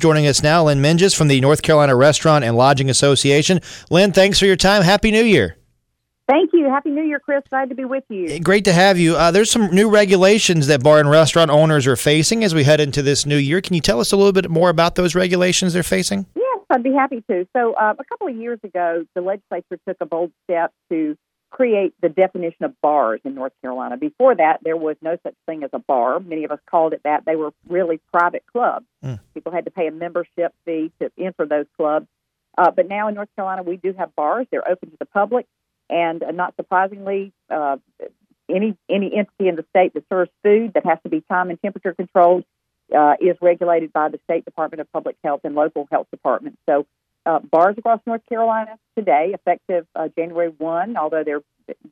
Joining us now, Lynn Minges from the North Carolina Restaurant and Lodging Association. Lynn, thanks for your time. Happy New Year. Thank you. Happy New Year, Chris. Glad to be with you. Great to have you. Uh, there's some new regulations that bar and restaurant owners are facing as we head into this new year. Can you tell us a little bit more about those regulations they're facing? Yes, I'd be happy to. So, uh, a couple of years ago, the legislature took a bold step to create the definition of bars in North Carolina. Before that, there was no such thing as a bar. Many of us called it that. They were really private clubs. Mm. People had to pay a membership fee to enter those clubs. Uh, but now in North Carolina, we do have bars. They're open to the public, and uh, not surprisingly, uh, any any entity in the state that serves food that has to be time and temperature controlled uh, is regulated by the state Department of Public Health and local health departments. So uh, bars across North Carolina today, effective uh, January 1, although they're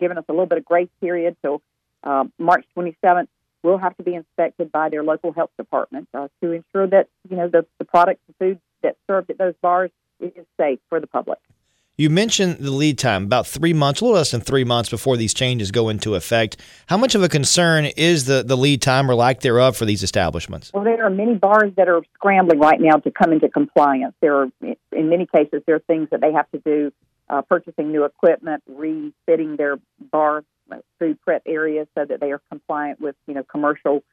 giving us a little bit of grace period till uh, March 27th, will have to be inspected by their local health department uh, to ensure that you know the, the products and food that's served at those bars is safe for the public. You mentioned the lead time, about three months, a little less than three months before these changes go into effect. How much of a concern is the, the lead time or lack thereof for these establishments? Well, there are many bars that are scrambling right now to come into compliance. There are, in many cases, there are things that they have to do, uh, purchasing new equipment, refitting their bar uh, food prep areas so that they are compliant with, you know, commercial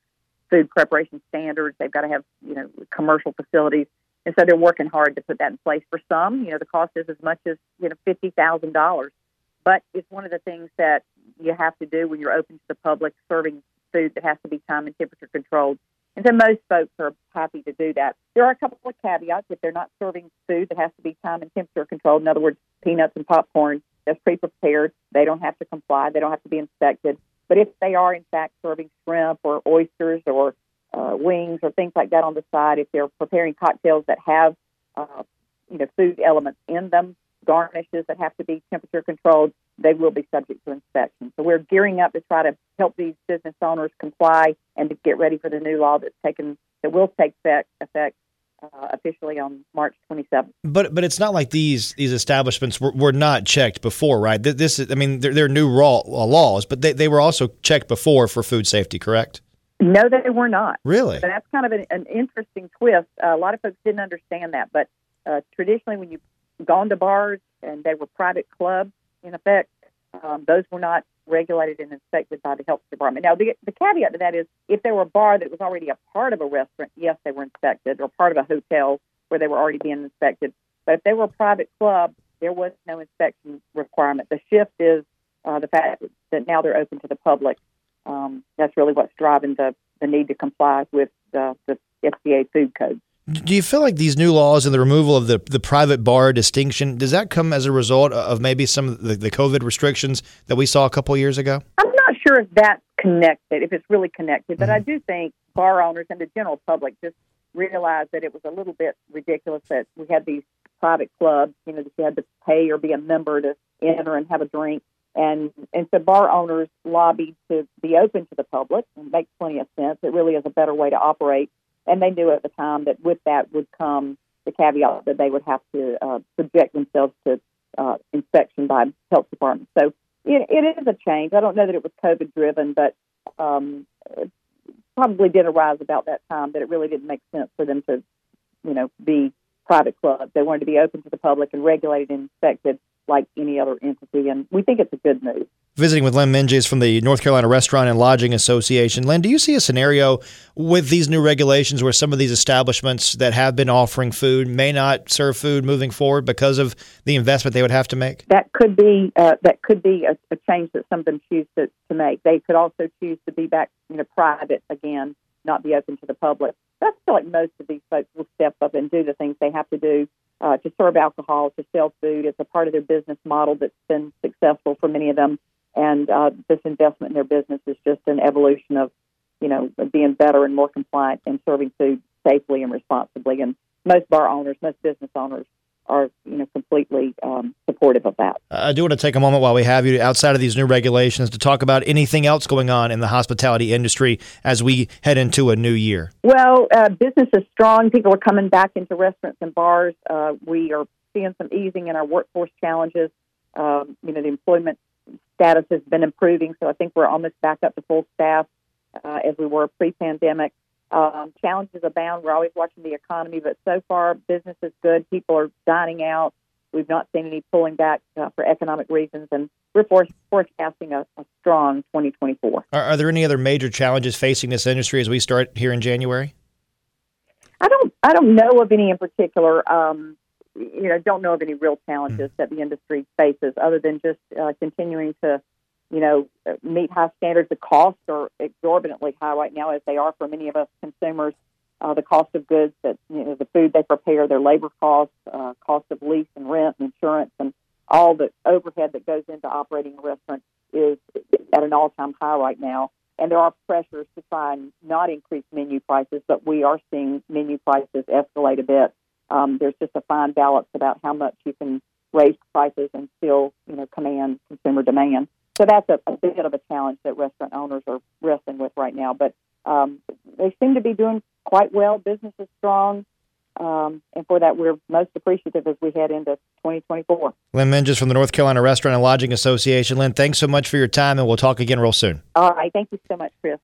food preparation standards. They've got to have, you know, commercial facilities and so they're working hard to put that in place. For some, you know, the cost is as much as you know fifty thousand dollars, but it's one of the things that you have to do when you're open to the public, serving food that has to be time and temperature controlled. And so most folks are happy to do that. There are a couple of caveats if they're not serving food that has to be time and temperature controlled. In other words, peanuts and popcorn that's pre-prepared. They don't have to comply. They don't have to be inspected. But if they are in fact serving shrimp or oysters or wings or things like that on the side. If they're preparing cocktails that have, uh, you know, food elements in them, garnishes that have to be temperature controlled, they will be subject to inspection. So we're gearing up to try to help these business owners comply and to get ready for the new law that's taken that will take effect, effect uh, officially on March 27th. But but it's not like these these establishments were, were not checked before, right? This is, I mean, they're, they're new raw, uh, laws, but they, they were also checked before for food safety, correct? No, they were not. Really? So that's kind of an, an interesting twist. Uh, a lot of folks didn't understand that, but uh, traditionally, when you've gone to bars and they were private clubs, in effect, um, those were not regulated and inspected by the health department. Now, the, the caveat to that is if there were a bar that was already a part of a restaurant, yes, they were inspected, or part of a hotel where they were already being inspected. But if they were a private club, there was no inspection requirement. The shift is uh, the fact that now they're open to the public um, that's really what's driving the, the need to comply with the, the FDA food code. Do you feel like these new laws and the removal of the, the private bar distinction does that come as a result of maybe some of the, the COVID restrictions that we saw a couple years ago? I'm not sure if that's connected, if it's really connected, but mm-hmm. I do think bar owners and the general public just realized that it was a little bit ridiculous that we had these private clubs, you know, that you had to pay or be a member to enter and have a drink. And and so bar owners lobbied to be open to the public, and makes plenty of sense. It really is a better way to operate. And they knew at the time that with that would come the caveat that they would have to uh, subject themselves to uh, inspection by health departments. So it, it is a change. I don't know that it was COVID driven, but um, it probably did arise about that time that it really didn't make sense for them to, you know, be private clubs. They wanted to be open to the public and regulated and inspected like any other entity, and we think it's a good move. Visiting with Lynn Minges from the North Carolina Restaurant and Lodging Association. Lynn, do you see a scenario with these new regulations where some of these establishments that have been offering food may not serve food moving forward because of the investment they would have to make? That could be uh, that could be a, a, change that some of them choose to, to make. They could also choose to be back, you know, private again, not be open to the public. I feel like most of these folks will step up and do the things they have to do uh, to serve alcohol, to sell food. It's a part of their business model that's been successful for many of them. And uh, this investment in their business is just an evolution of, you know, being better and more compliant and serving food safely and responsibly. And most bar owners, most business owners are you know completely um, supportive of that. I do want to take a moment while we have you outside of these new regulations to talk about anything else going on in the hospitality industry as we head into a new year. Well, uh, business is strong. People are coming back into restaurants and bars. Uh, we are seeing some easing in our workforce challenges. Um, you know, the employment status has been improving, so I think we're almost back up to full staff uh, as we were pre-pandemic. Um, challenges abound. We're always watching the economy, but so far business is good. People are dining out. We've not seen any pulling back uh, for economic reasons, and we're for- forecasting a, a strong 2024. Are, are there any other major challenges facing this industry as we start here in January? I don't. I don't know of any in particular. Um, you know, don't know of any real challenges that the industry faces, other than just uh, continuing to, you know, meet high standards. The costs are exorbitantly high right now, as they are for many of us consumers. Uh, the cost of goods, that you know, the food they prepare, their labor costs, uh, cost of lease and rent, and insurance, and all the overhead that goes into operating a restaurant is at an all-time high right now. And there are pressures to try and not increase menu prices, but we are seeing menu prices escalate a bit. Um, there's just a fine balance about how much you can raise prices and still, you know, command consumer demand. So that's a, a bit of a challenge that restaurant owners are wrestling with right now. But um, they seem to be doing quite well. Business is strong. Um, and for that, we're most appreciative as we head into 2024. Lynn Minges from the North Carolina Restaurant and Lodging Association. Lynn, thanks so much for your time, and we'll talk again real soon. All right. Thank you so much, Chris.